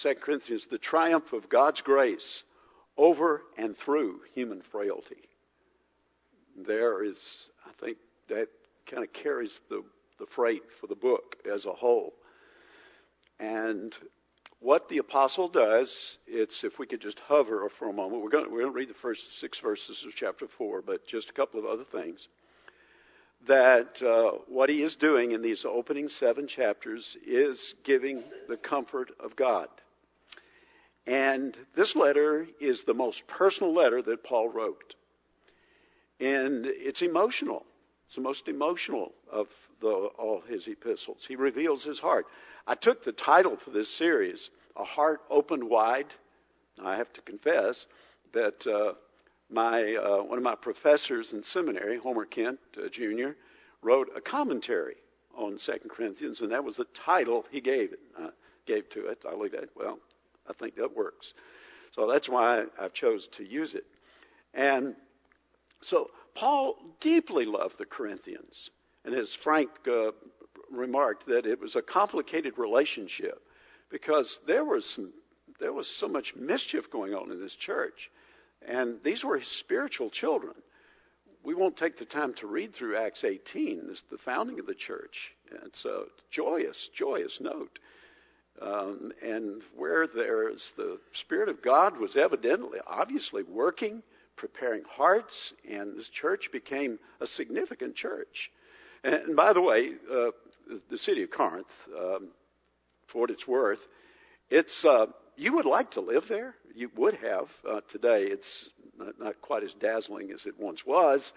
2 Corinthians, the triumph of God's grace over and through human frailty. There is, I think, that kind of carries the, the freight for the book as a whole. And what the apostle does, it's if we could just hover for a moment. We're going, to, we're going to read the first six verses of chapter four, but just a couple of other things. That uh, what he is doing in these opening seven chapters is giving the comfort of God. And this letter is the most personal letter that Paul wrote. And it's emotional. It's the most emotional of the, all his epistles. He reveals his heart. I took the title for this series, A Heart Opened Wide. I have to confess that uh, my, uh, one of my professors in seminary, Homer Kent uh, Jr., wrote a commentary on 2 Corinthians, and that was the title he gave it. Uh, gave to it. I looked at it. Well, I think that works. So that's why I've chose to use it. And so Paul deeply loved the Corinthians. And as Frank uh, remarked, that it was a complicated relationship because there was some, there was so much mischief going on in this church. And these were his spiritual children. We won't take the time to read through Acts 18, it's the founding of the church. It's a joyous, joyous note. Um, and where there's the Spirit of God was evidently, obviously working, preparing hearts, and this church became a significant church. And, by the way, uh, the city of Corinth, um, for what it's worth, it's uh, you would like to live there. You would have uh, today. It's not, not, quite as dazzling as it once was.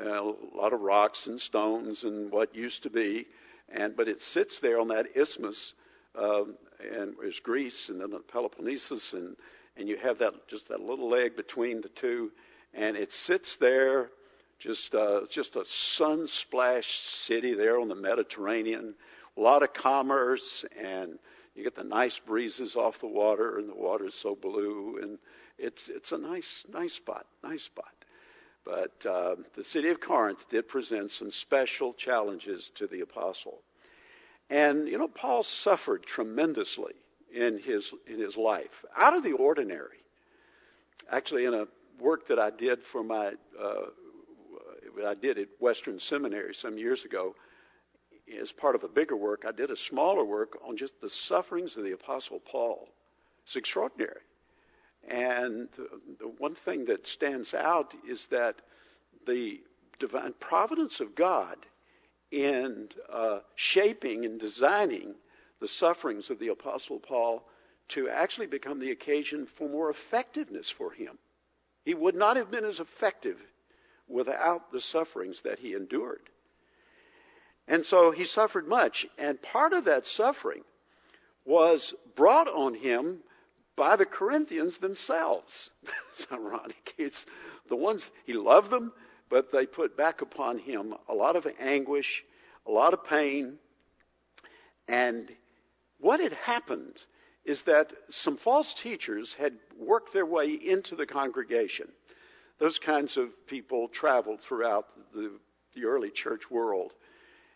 Uh, a lot of rocks and stones and what used to be, and but it sits there on that isthmus um, and there's Greece and then the Peloponnesus, and, and you have that just that little leg between the two, and it sits there, just uh, just a sun-splashed city there on the Mediterranean, a lot of commerce, and you get the nice breezes off the water, and the water is so blue, and it's it's a nice nice spot, nice spot. But uh, the city of Corinth did present some special challenges to the apostle. And, you know, Paul suffered tremendously in his, in his life, out of the ordinary. Actually, in a work that I did for my, uh, I did at Western Seminary some years ago, as part of a bigger work, I did a smaller work on just the sufferings of the Apostle Paul. It's extraordinary. And the one thing that stands out is that the divine providence of God in uh, shaping and designing the sufferings of the Apostle Paul to actually become the occasion for more effectiveness for him. He would not have been as effective without the sufferings that he endured. And so he suffered much, and part of that suffering was brought on him by the Corinthians themselves. it's ironic. It's the ones, he loved them, but they put back upon him a lot of anguish, a lot of pain. And what had happened is that some false teachers had worked their way into the congregation. Those kinds of people traveled throughout the, the early church world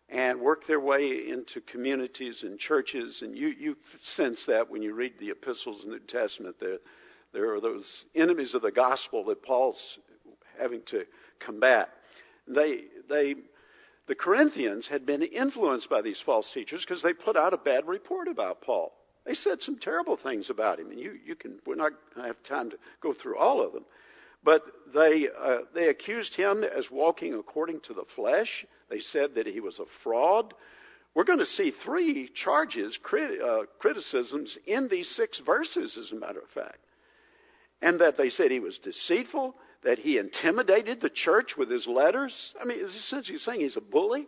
and worked their way into communities and churches. And you, you sense that when you read the epistles in the New Testament. There, there are those enemies of the gospel that Paul's having to combat. They, they, the Corinthians had been influenced by these false teachers because they put out a bad report about Paul. They said some terrible things about him, and you, you can, we're not going to have time to go through all of them. But they, uh, they accused him as walking according to the flesh. They said that he was a fraud. We're going to see three charges, crit, uh, criticisms in these six verses, as a matter of fact. And that they said he was deceitful, that he intimidated the church with his letters. I mean, it's essentially saying he's a bully.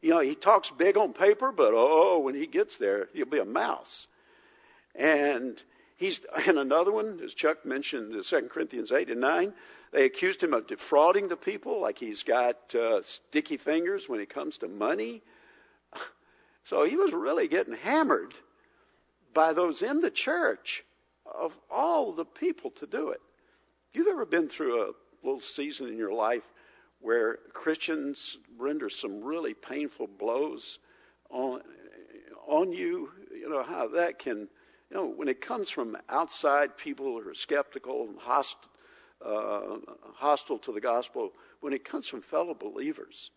You know, he talks big on paper, but oh, when he gets there, he'll be a mouse. And he's, and another one, as Chuck mentioned, the 2 Corinthians 8 and 9, they accused him of defrauding the people, like he's got uh, sticky fingers when it comes to money. So he was really getting hammered by those in the church of all the people to do it. You've ever been through a little season in your life where Christians render some really painful blows on on you? You know how that can You know, when it comes from outside people who are skeptical and hostile, uh, hostile to the gospel, when it comes from fellow believers,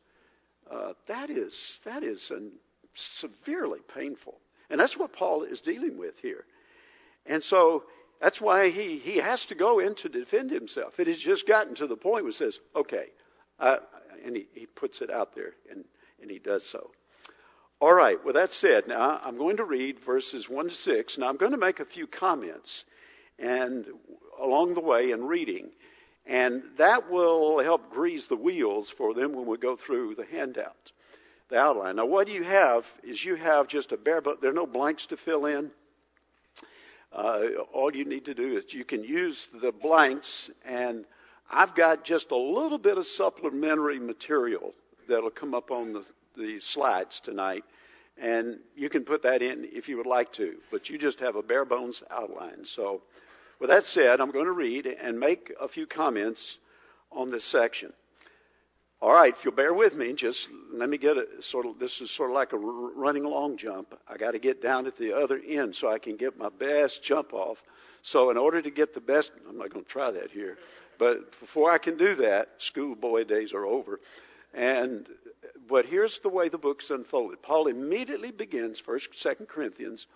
uh, that is that is an, severely painful, and that's what Paul is dealing with here. And so that's why he, he has to go in to defend himself. It has just gotten to the point where he says, okay, uh, and he, he puts it out there, and, and he does so. All right, well, that said, now I'm going to read verses 1 to 6. Now I'm going to make a few comments and along the way in reading, and that will help grease the wheels for them when we go through the handout, the outline. Now, what you have is you have just a bare, but there are no blanks to fill in. Uh, all you need to do is you can use the blanks, and I've got just a little bit of supplementary material that'll come up on the, the slides tonight and you can put that in if you would like to, but you just have a bare bones outline. So, with that said, I'm going to read and make a few comments on this section. All right, if you'll bear with me, just let me get a sort of, this is sort of like a running long jump. I got to get down at the other end so I can get my best jump off. So in order to get the best, I'm not going to try that here, but before I can do that, schoolboy days are over. And but here's the way the book's unfolded. Paul immediately begins First, Second Corinthians,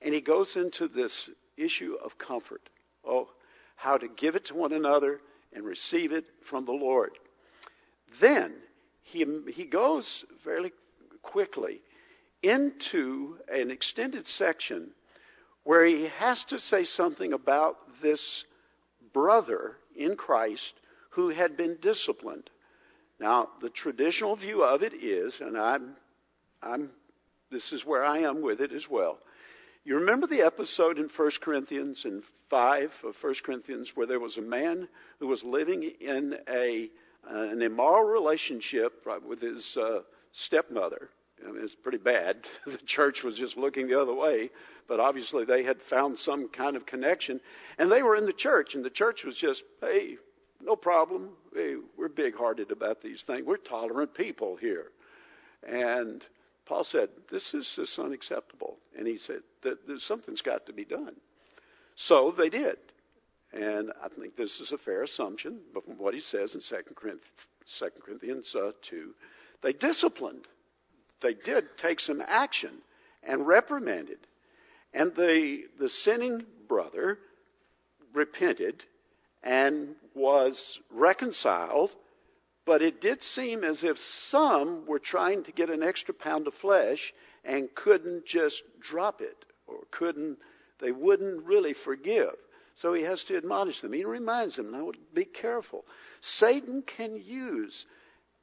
and he goes into this issue of comfort. Oh, how to give it to one another and receive it from the Lord. Then he he goes fairly quickly into an extended section where he has to say something about this brother in Christ who had been disciplined. Now, the traditional view of it is, and I'm, I'm, this is where I am with it as well. You remember the episode in 1 Corinthians in 5 of 1 Corinthians where there was a man who was living in a, an immoral relationship with his uh, stepmother. I mean, it's pretty bad. the church was just looking the other way, but obviously they had found some kind of connection. And they were in the church, and the church was just, hey, no problem. Hey, we're big hearted about these things. We're tolerant people here. And Paul said, This is just unacceptable. And he said, that Something's got to be done. So they did. And I think this is a fair assumption from what he says in 2 Corinthians, 2 Corinthians uh, 2. They disciplined. They did take some action and reprimanded. And the, the sinning brother repented and was reconciled, but it did seem as if some were trying to get an extra pound of flesh and couldn't just drop it or couldn't, they wouldn't really forgive. So he has to admonish them. He reminds them, now be careful. Satan can use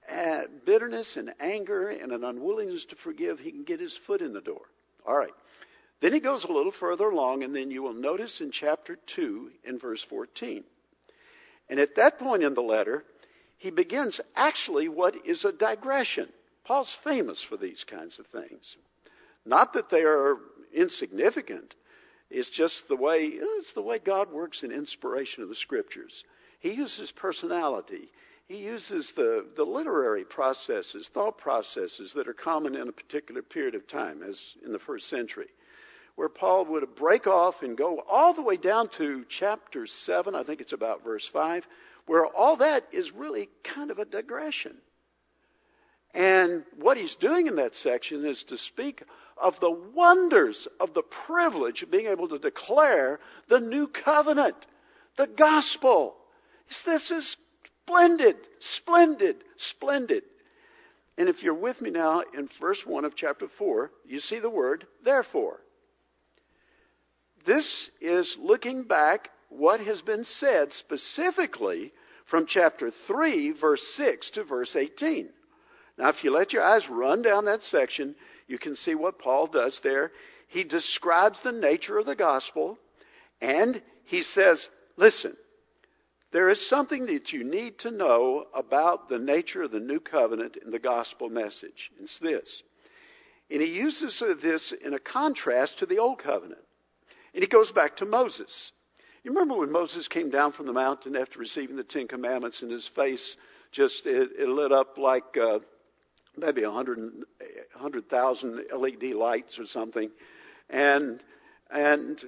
uh, bitterness and anger and an unwillingness to forgive. He can get his foot in the door. All right. Then he goes a little further along, and then you will notice in chapter 2 in verse 14. And at that point in the letter, he begins actually what is a digression. Paul's famous for these kinds of things. Not that they are insignificant. It's just the way it's the way God works in inspiration of the scriptures. He uses personality. He uses the, the literary processes, thought processes that are common in a particular period of time, as in the first century where Paul would break off and go all the way down to chapter 7, I think it's about verse 5, where all that is really kind of a digression. And what he's doing in that section is to speak of the wonders of the privilege of being able to declare the new covenant, the gospel. This is splendid, splendid, splendid. And if you're with me now in verse 1 of chapter 4, you see the word therefore. This is looking back what has been said specifically from chapter 3, verse 6 to verse 18. Now, if you let your eyes run down that section, you can see what Paul does there. He describes the nature of the gospel, and he says, Listen, there is something that you need to know about the nature of the new covenant in the gospel message. It's this. And he uses this in a contrast to the old covenant. And he goes back to Moses. You remember when Moses came down from the mountain after receiving the Ten Commandments and his face just, it, it lit up like uh, maybe 100,000 LED lights or something. And, and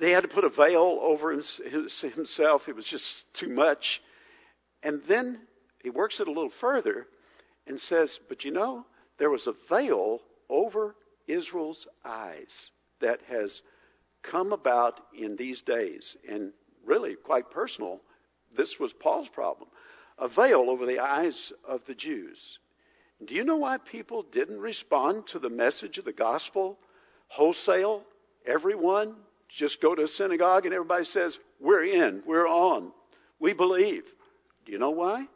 they had to put a veil over himself. It was just too much. And then he works it a little further and says, But you know, there was a veil over Israel's eyes that has come about in these days. And really, quite personal, this was Paul's problem. A veil over the eyes of the Jews. Do you know why people didn't respond to the message of the gospel wholesale? Everyone just go to a synagogue and everybody says, We're in, we're on, we believe. Do you know why?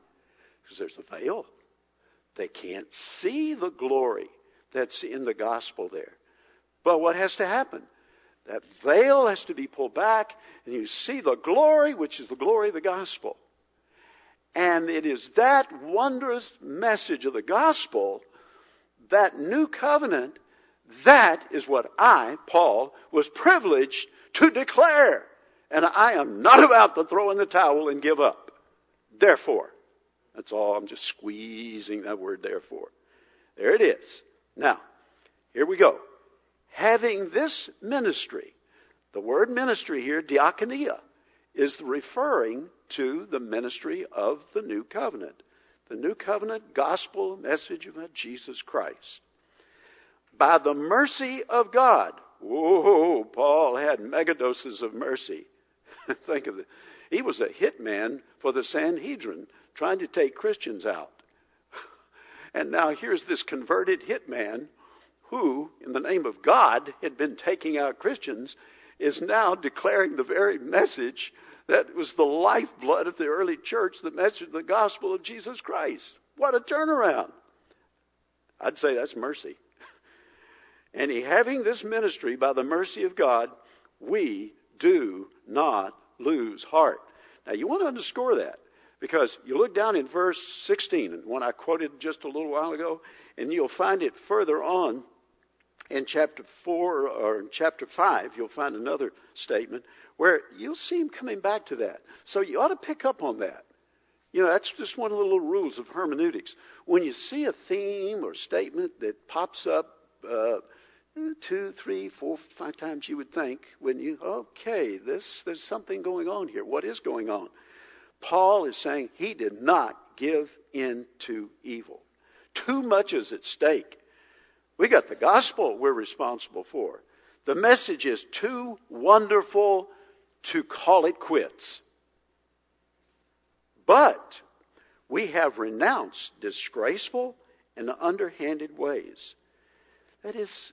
Because there's a veil. They can't see the glory that's in the gospel there. But what has to happen? That veil has to be pulled back, and you see the glory, which is the glory of the gospel. And it is that wondrous message of the gospel, that new covenant, that is what I, Paul, was privileged to declare. And I am not about to throw in the towel and give up. Therefore, that's all. I'm just squeezing that word therefore. There it is. Now, here we go. Having this ministry, the word ministry here, diakonia, is referring to the ministry of the new covenant. The new covenant gospel message of Jesus Christ. By the mercy of God. Whoa, Paul had megadoses of mercy. Think of it. He was a hitman for the Sanhedrin trying to take Christians out. And now here's this converted hitman who, in the name of God, had been taking out Christians, is now declaring the very message that was the lifeblood of the early church, the message of the gospel of Jesus Christ. What a turnaround! I'd say that's mercy. And he having this ministry by the mercy of God, we do not lose heart. Now you want to underscore that. Because you look down in verse 16, and one I quoted just a little while ago, and you'll find it further on in chapter 4 or in chapter 5, you'll find another statement where you'll see him coming back to that. So you ought to pick up on that. You know, that's just one of the little rules of hermeneutics. When you see a theme or statement that pops up uh, two, three, four, five times, you would think, when you, okay, this, there's something going on here. What is going on? Paul is saying he did not give in to evil. Too much is at stake. We got the gospel we're responsible for. The message is too wonderful to call it quits. But we have renounced disgraceful and underhanded ways. That is,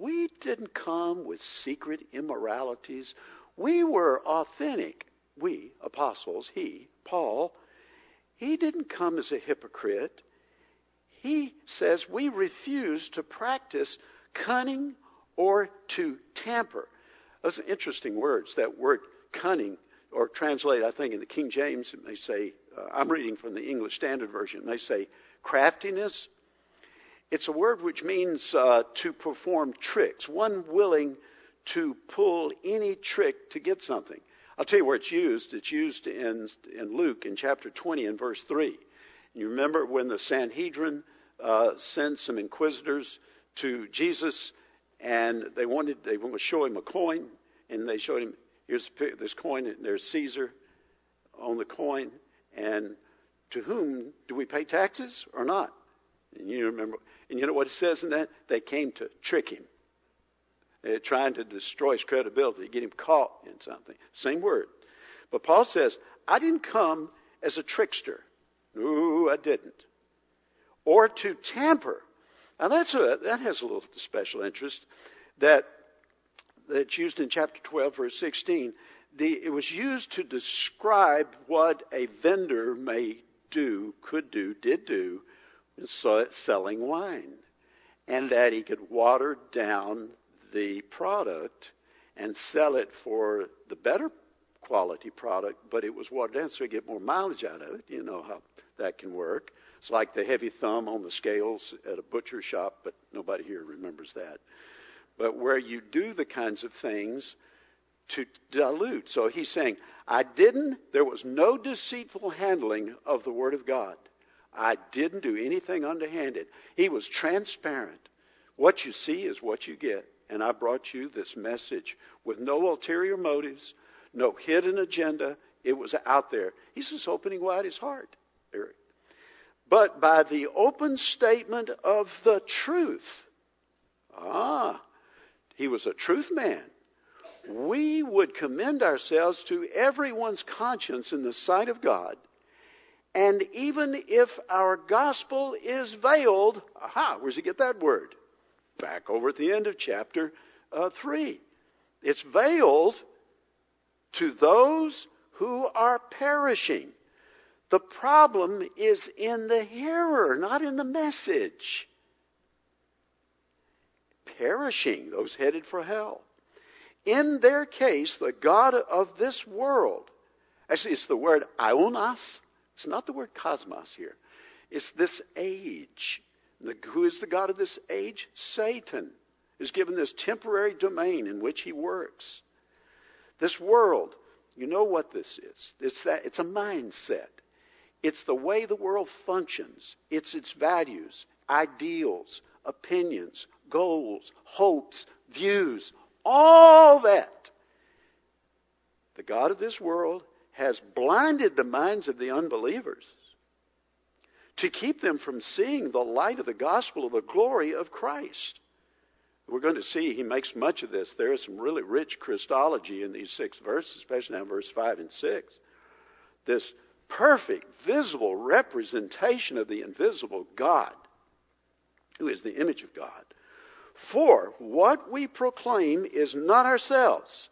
we didn't come with secret immoralities. We were authentic we, apostles, he, Paul, he didn't come as a hypocrite. He says we refuse to practice cunning or to tamper. Those are interesting words. That word cunning, or translate, I think, in the King James, it may say, uh, I'm reading from the English Standard Version, it may say craftiness. It's a word which means uh, to perform tricks, one willing to pull any trick to get something. I'll tell you where it's used. It's used in, in Luke in chapter 20 and verse 3. You remember when the Sanhedrin uh, sent some inquisitors to Jesus and they wanted, they wanted to show him a coin and they showed him, here's this coin and there's Caesar on the coin and to whom do we pay taxes or not? And you remember, and you know what it says in that? They came to trick him. They're trying to destroy his credibility, get him caught in something. Same word. But Paul says, I didn't come as a trickster. No, I didn't. Or to tamper. Now that's a, that has a little special interest that that's used in chapter 12, verse 16. The, it was used to describe what a vendor may do, could do, did do in selling wine. And that he could water down the product and sell it for the better quality product, but it was watered down so you get more mileage out of it. You know how that can work. It's like the heavy thumb on the scales at a butcher shop, but nobody here remembers that. But where you do the kinds of things to dilute. So he's saying, I didn't, there was no deceitful handling of the Word of God. I didn't do anything underhanded. He was transparent. What you see is what you get. and I brought you this message with no ulterior motives, no hidden agenda. It was out there. He's just opening wide his heart, Eric. But by the open statement of the truth, ah, he was a truth man. We would commend ourselves to everyone's conscience in the sight of God. And even if our gospel is veiled, aha, where's he get that word? Back over at the end of chapter uh, 3. It's veiled to those who are perishing. The problem is in the hearer, not in the message. Perishing, those headed for hell. In their case, the God of this world, actually, it's the word aionos. It's not the word cosmos here. It's this age. The, who is the God of this age? Satan is given this temporary domain in which he works. This world, you know what this is. It's, that, it's a mindset. It's the way the world functions. It's its values, ideals, opinions, goals, hopes, views, all that. The God of this world has blinded the minds of the unbelievers to keep them from seeing the light of the gospel of the glory of Christ. We're going to see he makes much of this. There is some really rich Christology in these six verses, especially now verse 5 and 6. This perfect, visible representation of the invisible God, who is the image of God. For what we proclaim is not ourselves.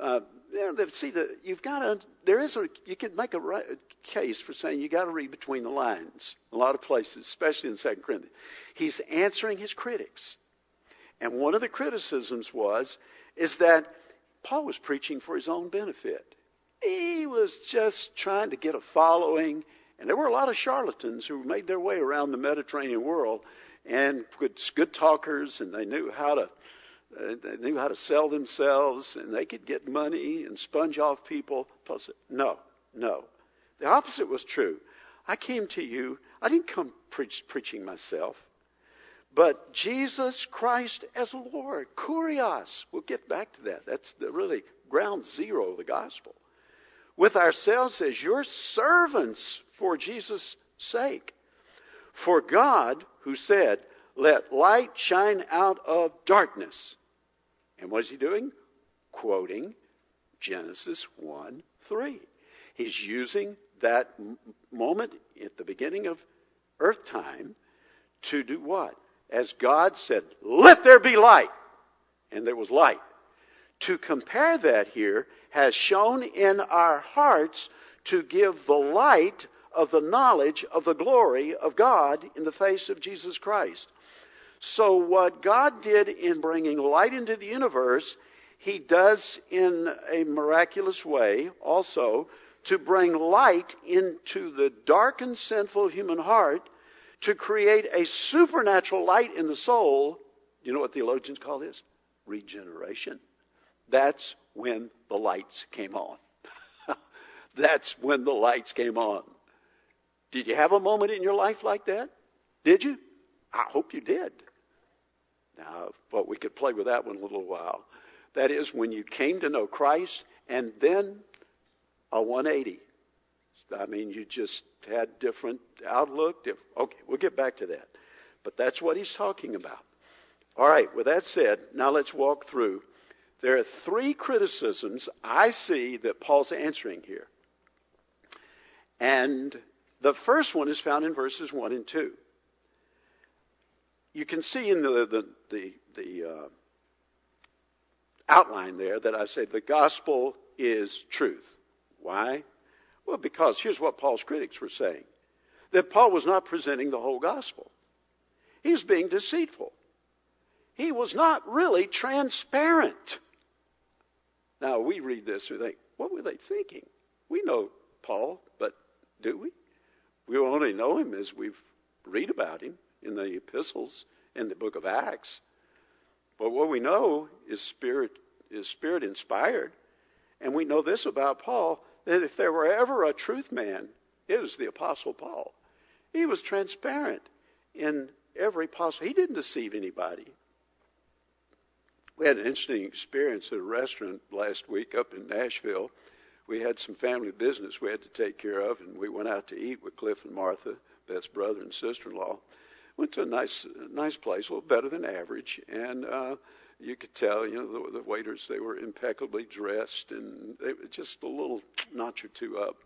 Uh, yeah, see, the, you've got to, there is a, you could make a, a case for saying you got to read between the lines. A lot of places, especially in 2 Corinthians. He's answering his critics. And one of the criticisms was, is that Paul was preaching for his own benefit. He was just trying to get a following, and there were a lot of charlatans who made their way around the Mediterranean world and good, good talkers, and they knew how to they knew how to sell themselves, and they could get money and sponge off people. "No, no." The opposite was true. I came to you. I didn't come preach, preaching myself, but Jesus Christ as Lord, Kurios. We'll get back to that. That's the really ground zero of the gospel with ourselves as your servants for Jesus' sake. For God, who said, Let light shine out of darkness. And what is he doing? Quoting Genesis 1 3. He's using that moment at the beginning of earth time to do what? As God said, Let there be light. And there was light. To compare that here has shown in our hearts to give the light of the knowledge of the glory of God in the face of Jesus Christ. So, what God did in bringing light into the universe, He does in a miraculous way also to bring light into the dark and sinful human heart to create a supernatural light in the soul. You know what theologians call this? Regeneration. That's when the lights came on. That's when the lights came on. Did you have a moment in your life like that? Did you? I hope you did. Now, but we could play with that one a little while. That is when you came to know Christ and then a 180. I mean, you just had different outlook. Okay, we'll get back to that. But that's what he's talking about. All right, with that said, now let's walk through there are three criticisms I see that Paul's answering here. And the first one is found in verses 1 and 2. You can see in the, the, the, the uh, outline there that I say the gospel is truth. Why? Well, because here's what Paul's critics were saying that Paul was not presenting the whole gospel, he was being deceitful. He was not really transparent. Now, we read this, we think, what were they thinking? We know Paul, but do we? We only know him as we've read about him in the epistles in the book of Acts. But what we know is spirit is spirit inspired. And we know this about Paul that if there were ever a truth man, it was the apostle Paul. He was transparent in every possible. He didn't deceive anybody. We had an interesting experience at a restaurant last week up in Nashville. We had some family business we had to take care of, and we went out to eat with Cliff and Martha, Beth's brother and sister-in-law. Went to a nice, nice place, a little better than average, and uh, you could tell, you know, the, the waiters they were impeccably dressed, and they were just a little notch or two up.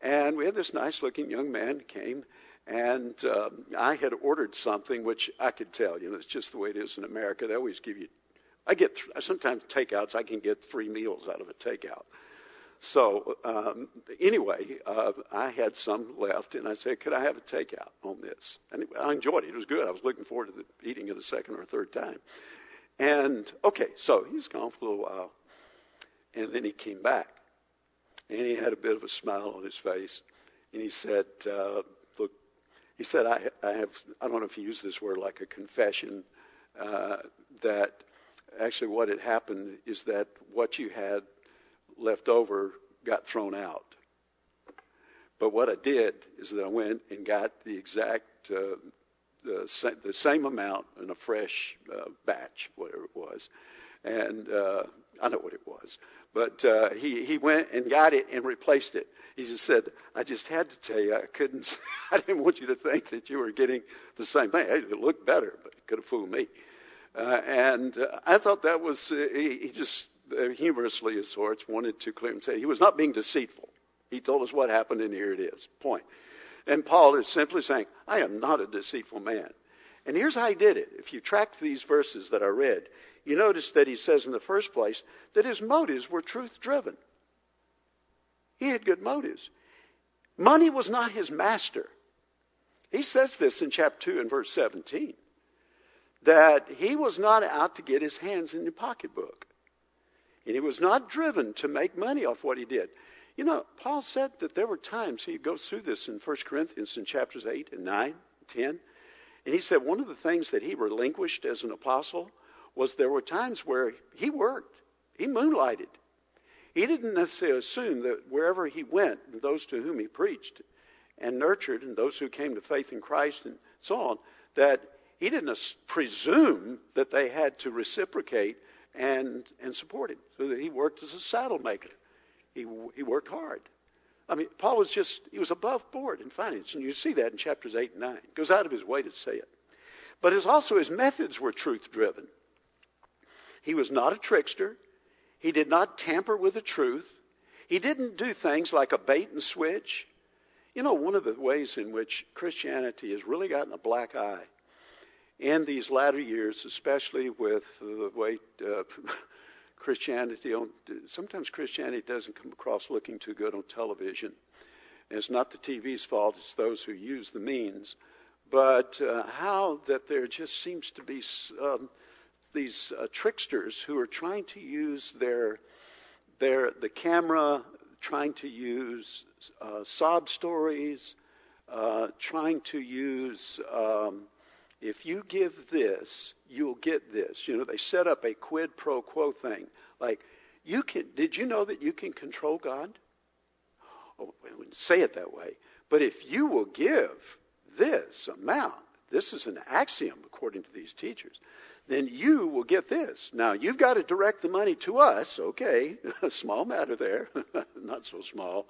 And we had this nice-looking young man came, and um, I had ordered something which I could tell, you know, it's just the way it is in America. They always give you I get th- sometimes takeouts. I can get three meals out of a takeout. So um, anyway, uh, I had some left, and I said, "Could I have a takeout on this?" And I enjoyed it. It was good. I was looking forward to the, eating it a second or third time. And okay, so he's gone for a little while, and then he came back, and he had a bit of a smile on his face, and he said, uh, "Look," he said, "I, I have. I don't know if he used this word like a confession uh, that." actually what had happened is that what you had left over got thrown out. But what I did is that I went and got the exact uh, the, the, same amount in a fresh uh, batch, whatever it was, and uh, I know what it was. But uh, he he went and got it and replaced it. He just said, "I just had to tell you, I couldn't. I didn't want you to think that you were getting the same thing. It looked better, but it could have fooled me." Uh, and uh, I thought that was, he, he, just Uh, humorously of sorts wanted to clear and say he was not being deceitful. He told us what happened, and here it is. Point. And Paul is simply saying, I am not a deceitful man. And here's how he did it. If you track these verses that I read, you notice that he says in the first place that his motives were truth driven. He had good motives. Money was not his master. He says this in chapter 2 and verse 17 that he was not out to get his hands in the pocketbook. And he was not driven to make money off what he did. You know, Paul said that there were times, he goes through this in 1 Corinthians in chapters 8 and 9, 10. And he said one of the things that he relinquished as an apostle was there were times where he worked, he moonlighted. He didn't necessarily assume that wherever he went, those to whom he preached and nurtured, and those who came to faith in Christ and so on, that he didn't presume that they had to reciprocate and, and support him. So that he worked as a saddle maker. He, he worked hard. I mean, Paul was just, he was above board in finance. And you see that in chapters 8 and 9. He goes out of his way to say it. But his, also his methods were truth driven. He was not a trickster. He did not tamper with the truth. He didn't do things like a bait and switch. You know, one of the ways in which Christianity has really gotten a black eye in these latter years, especially with the way uh, Christianity, sometimes Christianity doesn't come across looking too good on television. And it's not the TV's fault, it's those who use the means. But uh, how that there just seems to be um, these uh, tricksters who are trying to use their, their the camera, trying to use uh, sob stories, uh, trying to use um, if you give this, you'll get this. You know, they set up a quid pro quo thing. Like, you can, did you know that you can control God? Oh, I wouldn't say it that way. But if you will give this amount, this is an axiom according to these teachers, then you will get this. Now, you've got to direct the money to us. Okay, small matter there. Not so small.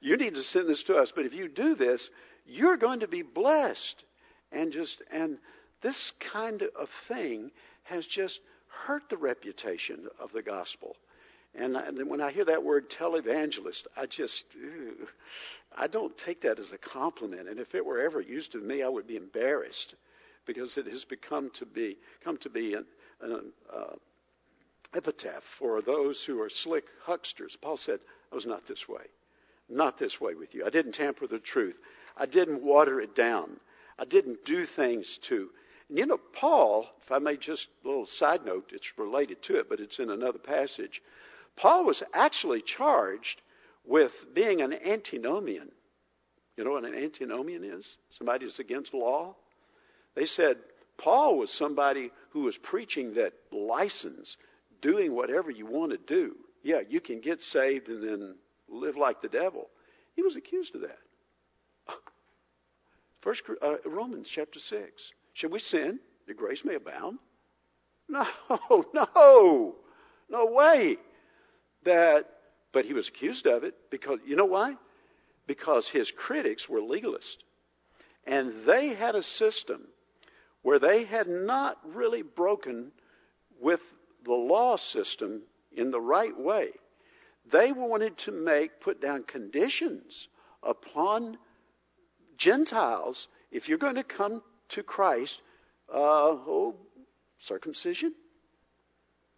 You need to send this to us. But if you do this, you're going to be blessed and just and this kind of thing has just hurt the reputation of the gospel. And, when I hear that word televangelist, I just, ew, I don't take that as a compliment. And if it were ever used of me, I would be embarrassed because it has become to be, come to be an, an uh, epitaph for those who are slick hucksters. Paul said, I was not this way. Not this way with you. I didn't tamper the truth. I didn't water it down. I didn't do things to. And you know, Paul, if I may just a little side note, it's related to it, but it's in another passage. Paul was actually charged with being an antinomian. You know what an antinomian is? Somebody who's against law. They said Paul was somebody who was preaching that license, doing whatever you want to do. Yeah, you can get saved and then live like the devil. He was accused of that. First uh, Romans chapter six. Should we sin that grace may abound? No, no, no way. That, but he was accused of it because, you know why? Because his critics were legalists. And they had a system where they had not really broken with the law system in the right way. They wanted to make, put down conditions upon Gentiles. If you're going to come to Christ, uh, oh, circumcision,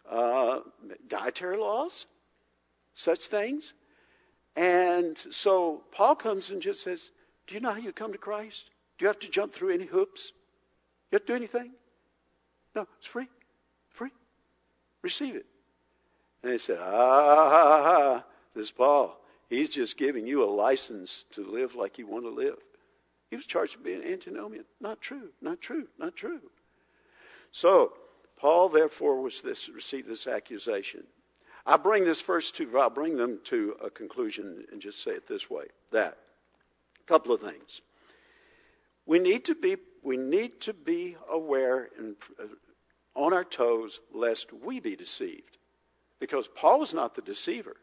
uh, dietary laws, such things. And so Paul comes and just says, Do you know how you come to Christ? Do you have to jump through any hoops? You have to do anything? No, it's free. Free. Receive it. And they said, Ah, this Paul. He's just giving you a license to live like you want to live. He was charged with being antinomian. Not true, not true, not true. So, Paul therefore was this, received this accusation. I bring this first to, I'll bring them to a conclusion and just say it this way. That. A couple of things. We need to be, we need to be aware and uh, on our toes lest we be deceived. Because Paul was not the deceiver.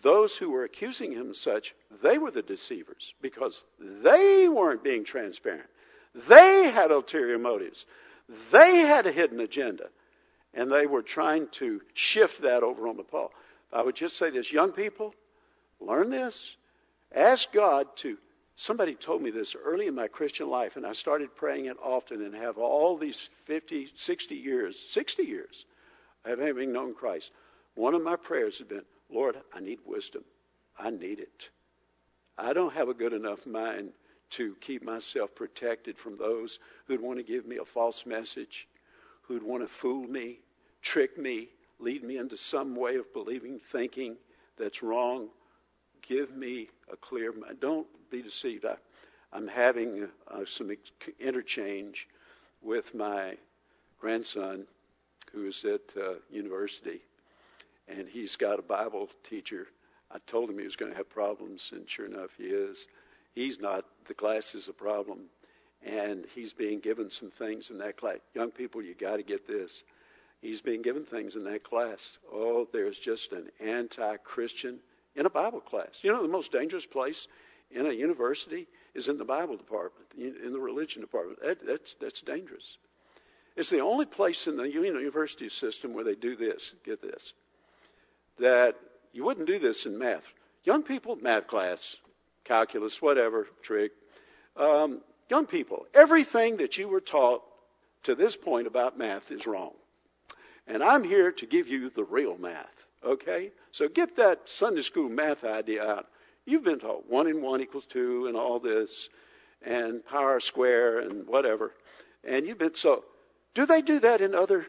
Those who were accusing him such, they were the deceivers because they weren't being transparent. They had ulterior motives. They had a hidden agenda. And they were trying to shift that over on the Paul. I would just say this young people, learn this. Ask God to. Somebody told me this early in my Christian life, and I started praying it often and have all these 50, 60 years, 60 years of having known Christ. One of my prayers has been, Lord, I need wisdom. I need it. I don't have a good enough mind to keep myself protected from those who'd want to give me a false message, who'd want to fool me, trick me, lead me into some way of believing, thinking that's wrong. Give me a clear mind. Don't be deceived. I, I'm having uh, some interchange with my grandson who is at uh, university, and he's got a Bible teacher. I told him he was going to have problems, and sure enough, he is. He's not. The class is a problem. And he's being given some things in that class. Young people, you got to get this. He's being given things in that class. Oh, there's just an anti Christian in a Bible class. You know, the most dangerous place in a university is in the Bible department, in the religion department. That, that's, that's dangerous. It's the only place in the university system where they do this. Get this. That you wouldn't do this in math. Young people, math class, calculus, whatever, trig. Um, young people, everything that you were taught to this point about math is wrong. And I'm here to give you the real math, okay? So get that Sunday school math idea out. You've been taught 1 and 1 equals 2 and all this, and power square and whatever. And you've been, so, do they do that in other,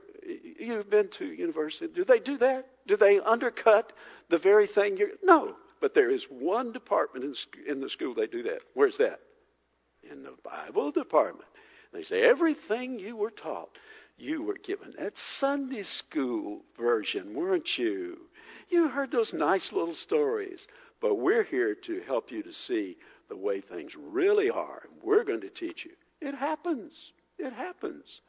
you've been to university, do they do that? Do they undercut the very thing you're, no. But there is one department in, in the school they do that. Where's that? In the Bible department. They say everything you were taught, you were given. That Sunday school version, weren't you? You heard those nice little stories. But we're here to help you to see the way things really are. We're going to teach you. It happens. It happens.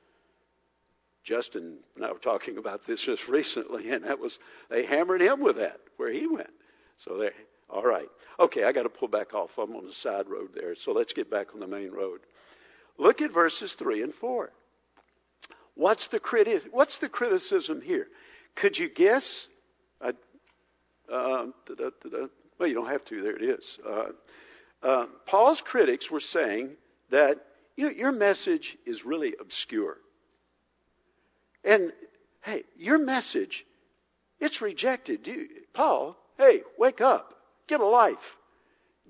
Justin and I were talking about this just recently, and that was they hammered him with that where he went. So there, all right. Okay, I got to pull back off. I'm on the side road there. So let's get back on the main road. Look at verses 3 and 4. What's the, criti- what's the criticism here? Could you guess? Uh, uh, well, you don't have to. There it is. Uh, uh, Paul's critics were saying that you know, your message is really obscure. And hey, your message, it's rejected. You, Paul, Hey, wake up. Get a life.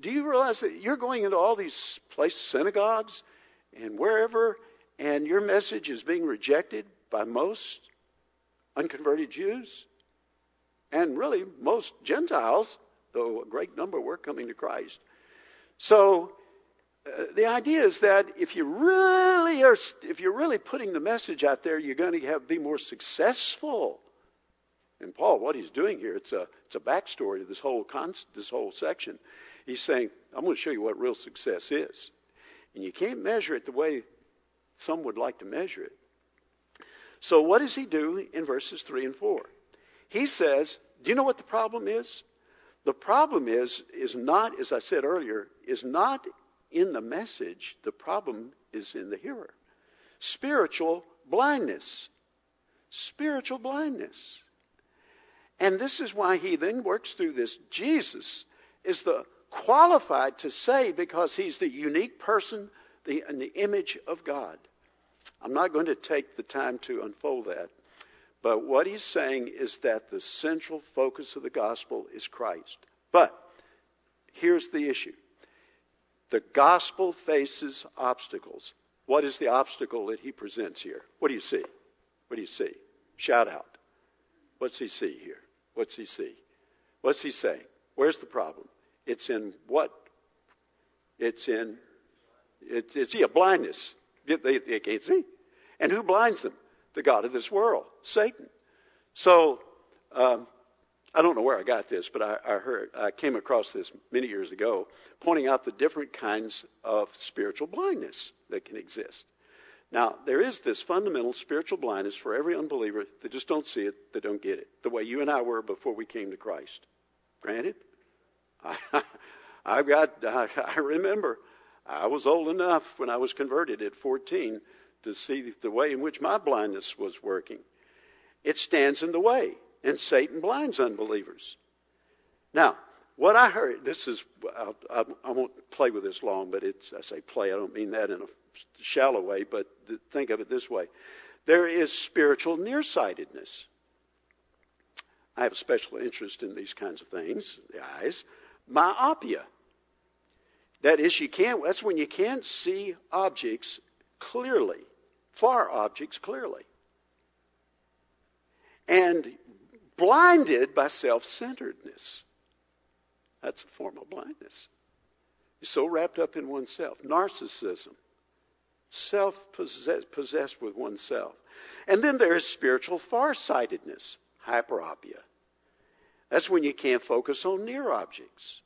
Do you realize that you're going into all these places, synagogues and wherever, and your message is being rejected by most unconverted Jews? And really, most Gentiles, though a great number were coming to Christ. So, uh, the idea is that if you really are, if you're really putting the message out there, you're going to have, be more successful and Paul, what he's doing here, it's a, it's a backstory to this whole, const, this whole section. He's saying, I'm going to show you what real success is. And you can't measure it the way some would like to measure it. So what does he do in verses 3 and 4? He says, do you know what the problem is? The problem is, is not, as I said earlier, is not in the message. The problem is in the hearer. Spiritual blindness. Spiritual blindness. And this is why he then works through this. Jesus is the qualified to say because he's the unique person the, in the image of God. I'm not going to take the time to unfold that. But what he's saying is that the central focus of the gospel is Christ. But here's the issue the gospel faces obstacles. What is the obstacle that he presents here? What do you see? What do you see? Shout out. What's he see here? What's he see? What's he saying? Where's the problem? It's in what? It's in, it's, it's yeah, blindness. They, they can't see. And who blinds them? The God of this world, Satan. So, um, I don't know where I got this, but I, I heard, I came across this many years ago, pointing out the different kinds of spiritual blindness that can exist. Now, there is this fundamental spiritual blindness for every unbeliever that just don't see it, that don't get it, the way you and I were before we came to Christ. Granted, I, I've got, I, I remember I was old enough when I was converted at 14 to see the way in which my blindness was working. It stands in the way, and Satan blinds unbelievers. Now, what I heard, this is, I, I, won't play with this long, but it's, I say play, I don't mean that in a shallow way, but think of it this way. There is spiritual nearsightedness. I have a special interest in these kinds of things, the eyes. Myopia. That is, you can't, that's when you can't see objects clearly far objects clearly. And blinded by self centeredness. That's a form of blindness. You're so wrapped up in oneself. Narcissism. Self possessed with oneself. And then there is spiritual farsightedness, hyperopia. That's when you can't focus on near objects,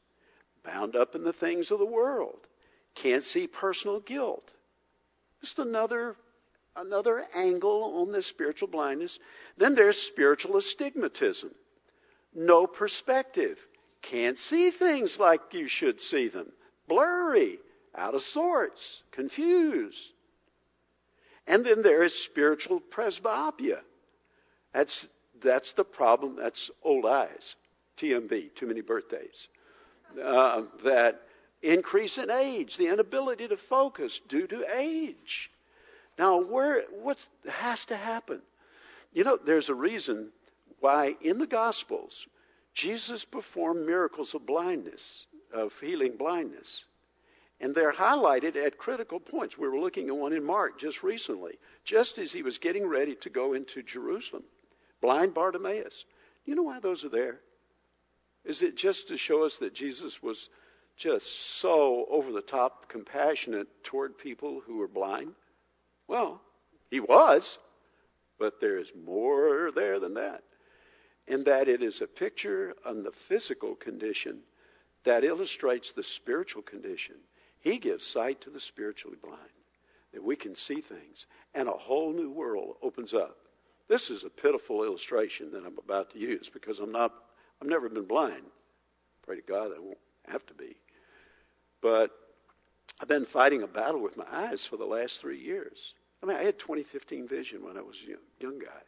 bound up in the things of the world, can't see personal guilt. Just another another angle on this spiritual blindness. Then there's spiritual astigmatism. No perspective. Can't see things like you should see them. Blurry, out of sorts, confused. And then there is spiritual presbyopia. That's, that's the problem. That's old eyes. TMB, too many birthdays. Uh, that increase in age, the inability to focus due to age. Now, where what has to happen? You know, there's a reason why in the Gospels Jesus performed miracles of blindness, of healing blindness. And they're highlighted at critical points. We were looking at one in Mark just recently, just as he was getting ready to go into Jerusalem. Blind Bartimaeus. Do you know why those are there? Is it just to show us that Jesus was just so over the top compassionate toward people who were blind? Well, he was, but there's more there than that. In that it is a picture on the physical condition that illustrates the spiritual condition. He gives sight to the spiritually blind, that we can see things, and a whole new world opens up. This is a pitiful illustration that I'm about to use because I'm not, I've never been blind. Pray to God I won't have to be. But I've been fighting a battle with my eyes for the last three years. I mean, I had 2015 vision when I was a young, guy.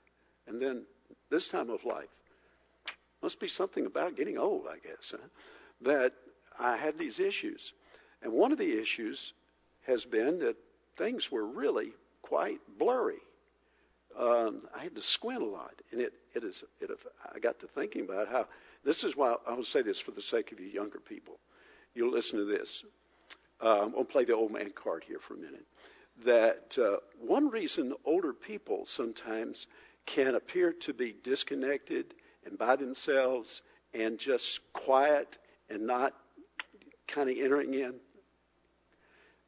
And then this time of life, must be something about getting old, I guess, huh? that I had these issues. And one of the issues has been that things were really quite blurry. Um, I had to squint a lot, and it, it is. It, I got to thinking about how this is why I will say this for the sake of you younger people. You'll listen to this. Um, I'll play the old man card here for a minute that uh, one reason older people sometimes can appear to be disconnected and by themselves and just quiet and not kind of entering in.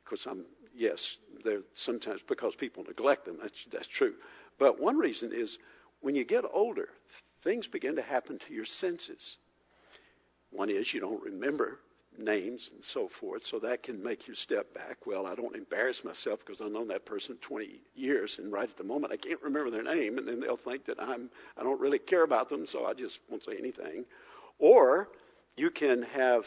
Because I'm yes, they're sometimes because people neglect them. That's that's true. But one reason is when you get older, things begin to happen to your senses. One is you don't remember names and so forth, so that can make you step back. Well, I don't embarrass myself because I've known that person 20 years, and right at the moment I can't remember their name, and then they'll think that I'm I don't really care about them, so I just won't say anything. Or you can have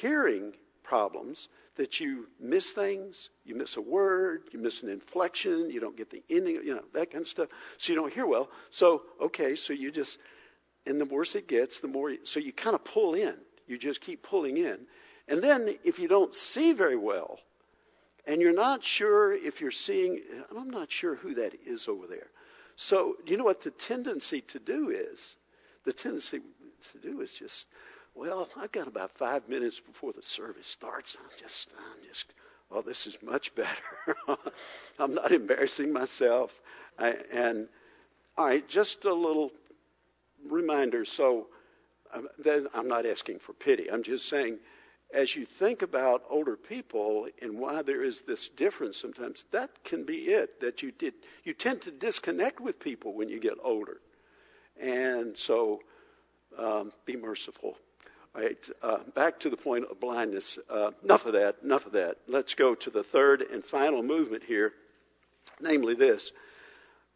hearing problems that you miss things, you miss a word, you miss an inflection, you don't get the ending, you know, that kind of stuff. So you don't hear well. So, okay, so you just, and the worse it gets, the more, so you kind of pull in. You just keep pulling in. And then if you don't see very well, and you're not sure if you're seeing, I'm not sure who that is over there. So, you know what the tendency to do is? The tendency to do is just, well, I've got about five minutes before the service starts. I'm just, I'm just, oh, this is much better. I'm not embarrassing myself. I, and, all right, just a little reminder. So, um, I'm not asking for pity. I'm just saying, as you think about older people and why there is this difference sometimes, that can be it. That you did, you tend to disconnect with people when you get older, and so um, be merciful all right, uh, back to the point of blindness. Uh, enough of that, enough of that. Let's go to the third and final movement here, namely this.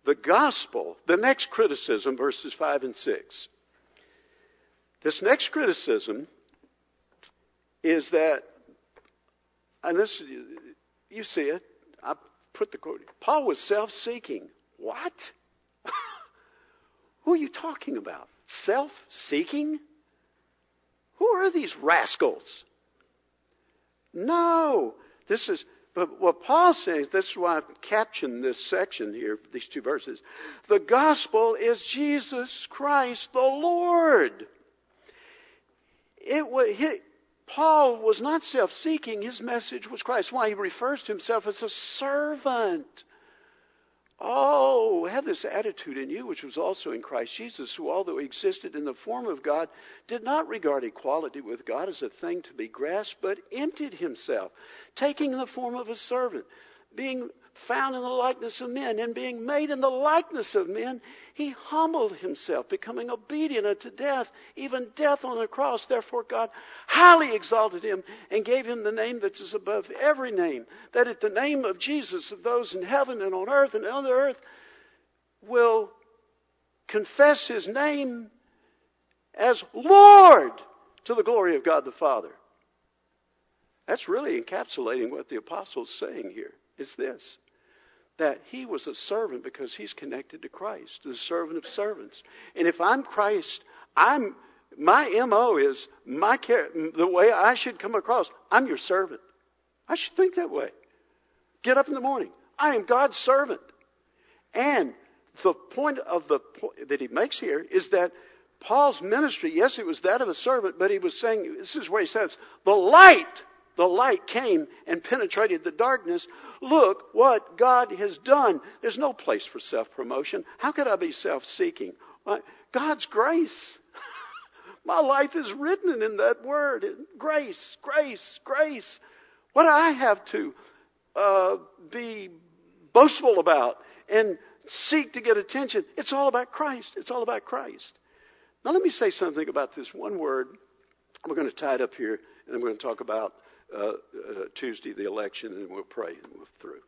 The gospel, the next criticism, verses 5 and 6. This next criticism is that, and this, you see it, I put the quote, Paul was self seeking. What? Who are you talking about? Self seeking? Who are these rascals? No. This is, but what Paul's saying, this is why I've captioned this section here, these two verses. The gospel is Jesus Christ the Lord. It was, Paul was not self seeking, his message was Christ. Why? He refers to himself as a servant. Oh, have this attitude in you, which was also in Christ Jesus, who, although he existed in the form of God, did not regard equality with God as a thing to be grasped, but emptied himself, taking the form of a servant, being found in the likeness of men, and being made in the likeness of men, he humbled himself, becoming obedient unto death, even death on the cross. Therefore, God highly exalted him and gave him the name that is above every name, that at the name of Jesus, of those in heaven and on earth and on the earth will confess his name as Lord to the glory of God the Father. That's really encapsulating what the apostle's saying here. Is this that he was a servant because he's connected to Christ, the servant of servants. And if I'm Christ, I'm my MO is my care, the way I should come across. I'm your servant. I should think that way. Get up in the morning. I am God's servant. And the point of the that he makes here is that Paul's ministry, yes, it was that of a servant, but he was saying, this is where he says, the light the light came and penetrated the darkness. Look what God has done. There's no place for self promotion. How could I be self seeking? God's grace. My life is written in that word. Grace, grace, grace. What do I have to uh, be boastful about and seek to get attention? It's all about Christ. It's all about Christ. Now, let me say something about this one word. We're going to tie it up here, and I'm going to talk about uh, uh, Tuesday, the election, and we'll pray and we'll through.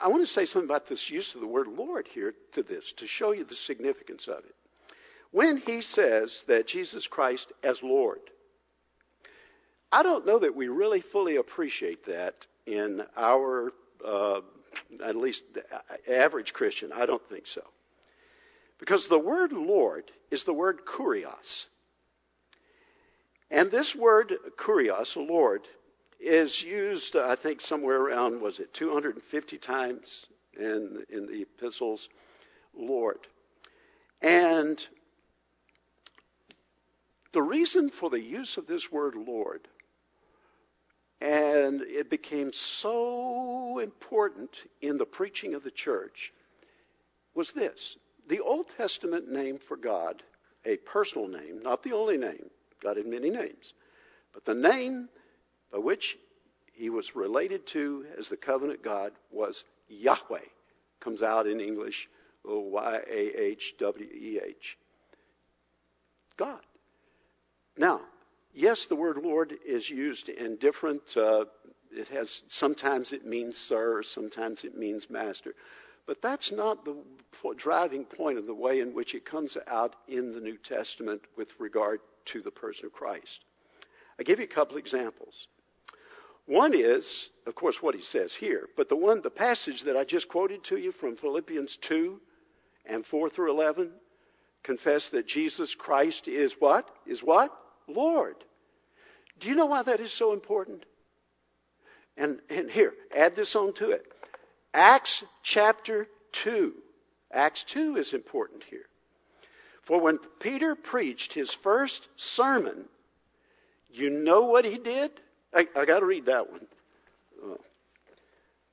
I want to say something about this use of the word Lord here to this, to show you the significance of it. When he says that Jesus Christ as Lord, I don't know that we really fully appreciate that in our, uh, at least average Christian. I don't think so. Because the word Lord is the word kurios. And this word, kurios, Lord, is used, I think, somewhere around, was it 250 times in, in the epistles, Lord. And the reason for the use of this word Lord, and it became so important in the preaching of the church, was this. The Old Testament name for God, a personal name, not the only name, God had many names. But the name by which he was related to as the covenant God was Yahweh. Comes out in English, Y A H W E H. God. Now, yes, the word Lord is used in different, uh, it has, sometimes it means sir, sometimes it means master. But that's not the driving point of the way in which it comes out in the New Testament with regard to the person of Christ. I give you a couple examples. One is, of course, what he says here, but the one, the passage that I just quoted to you from Philippians 2 and 4 through 11, confess that Jesus Christ is what? Is what? Lord. Do you know why that is so important? And, and here, add this on to it. Acts chapter 2. Acts 2 is important here. For when Peter preached his first sermon, you know what he did? I, I got to read that one. Oh.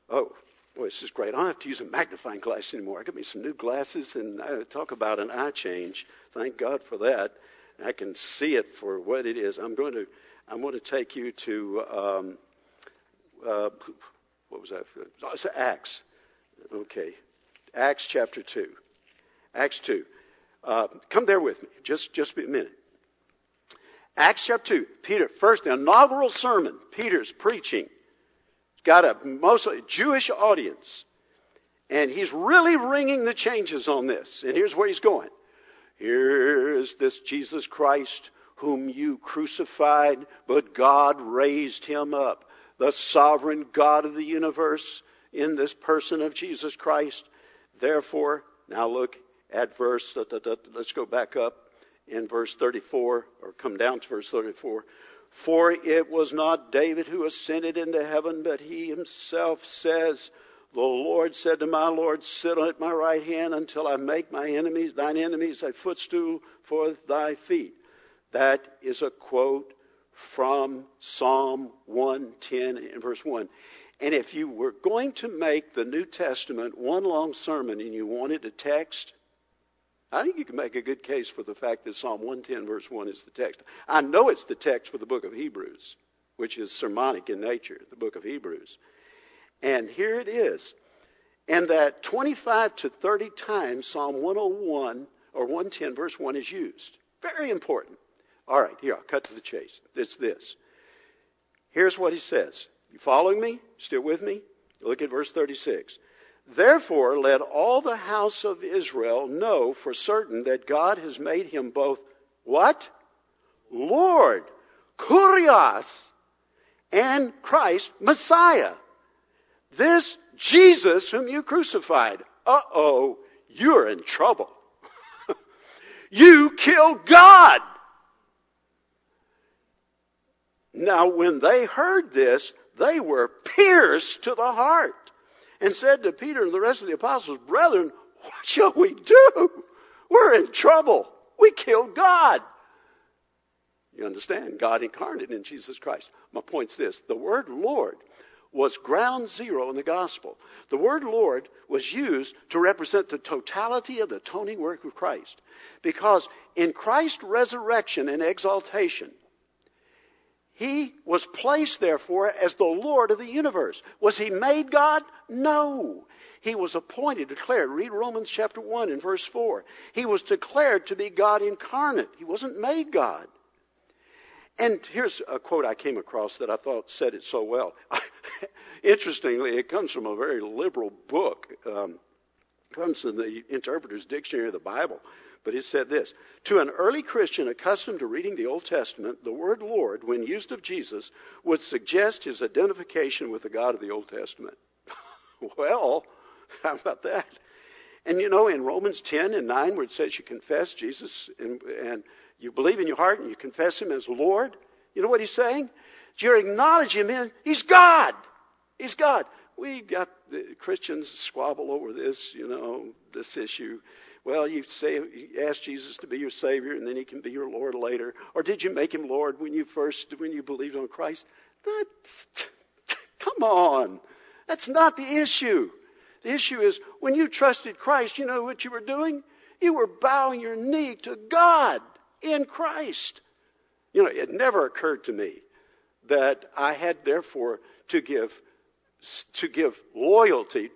oh, boy, this is great. I don't have to use a magnifying glass anymore. I got me some new glasses, and I talk about an eye change. Thank God for that. I can see it for what it is. I'm going to, I'm going to take you to, um, uh, what was that? It's Acts. Okay, Acts chapter two. Acts two. Uh, come there with me, just just a minute. Acts chapter 2, Peter, first inaugural sermon, Peter's preaching. He's got a mostly Jewish audience. And he's really ringing the changes on this. And here's where he's going. Here's this Jesus Christ whom you crucified, but God raised him up. The sovereign God of the universe in this person of Jesus Christ. Therefore, now look at verse, let's go back up in verse 34, or come down to verse 34. For it was not David who ascended into heaven, but he himself says, The Lord said to my Lord, Sit at my right hand until I make my enemies, thine enemies a footstool for thy feet. That is a quote from Psalm 110 in verse 1. And if you were going to make the New Testament one long sermon and you wanted a text, I think you can make a good case for the fact that Psalm 110, verse 1 is the text. I know it's the text for the book of Hebrews, which is sermonic in nature, the book of Hebrews. And here it is. And that 25 to 30 times Psalm 101 or 110, verse 1 is used. Very important. All right, here, I'll cut to the chase. It's this. Here's what he says. You following me? Still with me? Look at verse 36. Therefore, let all the house of Israel know for certain that God has made him both what? Lord, Kurios, and Christ, Messiah. This Jesus whom you crucified. Uh oh, you're in trouble. you killed God. Now, when they heard this, they were pierced to the heart and said to Peter and the rest of the apostles, Brethren, what shall we do? We're in trouble. We killed God. You understand? God incarnate in Jesus Christ. My point's this the word Lord was ground zero in the gospel. The word Lord was used to represent the totality of the atoning work of Christ. Because in Christ's resurrection and exaltation, he was placed, therefore, as the Lord of the universe. Was he made God? No. He was appointed, declared. Read Romans chapter 1 and verse 4. He was declared to be God incarnate. He wasn't made God. And here's a quote I came across that I thought said it so well. Interestingly, it comes from a very liberal book. Um, comes in the Interpreter's Dictionary of the Bible. But it said this To an early Christian accustomed to reading the Old Testament, the word Lord, when used of Jesus, would suggest his identification with the God of the Old Testament. well, how about that? And you know, in Romans 10 and 9, where it says you confess Jesus and, and you believe in your heart and you confess him as Lord, you know what he's saying? You're acknowledging him. He's God. He's God. We got the Christians squabble over this, you know, this issue. Well, you say you ask Jesus to be your Savior, and then He can be your Lord later. Or did you make Him Lord when you first when you believed on Christ? That's, come on, that's not the issue. The issue is when you trusted Christ, you know what you were doing? You were bowing your knee to God in Christ. You know, it never occurred to me that I had therefore to give to give loyalty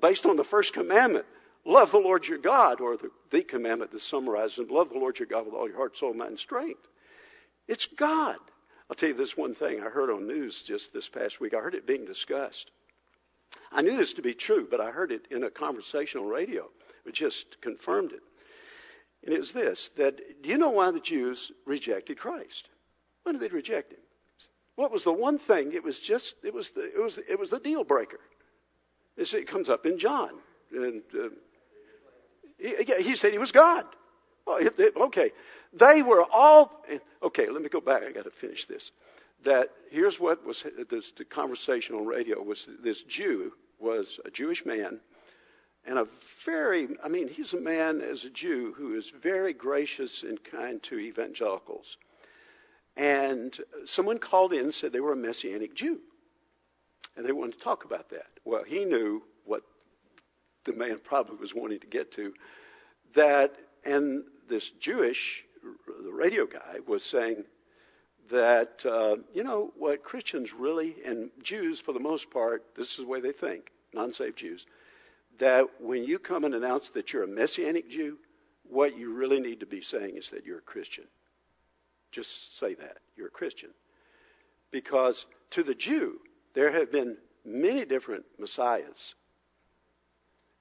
based on the first commandment Love the Lord your God, or the, the commandment that's summarized in love the Lord your God with all your heart, soul, mind, and strength. It's God. I'll tell you this one thing I heard on news just this past week. I heard it being discussed. I knew this to be true, but I heard it in a conversational radio. It just confirmed it. And it was this that do you know why the Jews rejected Christ? Why did they reject him? What was the one thing? It was just it was the it was it was the deal breaker. it comes up in John, and uh, he, said he was God. Oh, it, it, okay, they were all okay. Let me go back. I got to finish this. That here's what was this the conversational radio was this Jew was a Jewish man and a very, I mean, he's a man as a Jew who is very gracious and kind to evangelicals. And someone called in and said they were a Messianic Jew. And they wanted to talk about that. Well, he knew the man probably was wanting to get to. That, and this Jewish, the radio guy, was saying that, uh, you know, what Christians really, and Jews for the most part, this is the way they think, non saved Jews, that when you come and announce that you're a Messianic Jew, what you really need to be saying is that you're a Christian. Just say that. You're a Christian. Because to the Jew, there have been many different messiahs.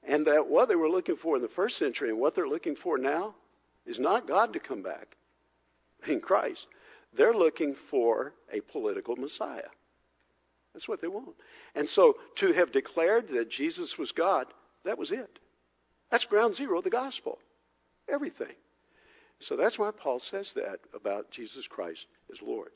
And that what they were looking for in the first century and what they're looking for now is not God to come back in Christ. They're looking for a political Messiah. That's what they want. And so to have declared that Jesus was God, that was it. That's ground zero of the gospel. Everything. So that's why Paul says that about Jesus Christ as Lord.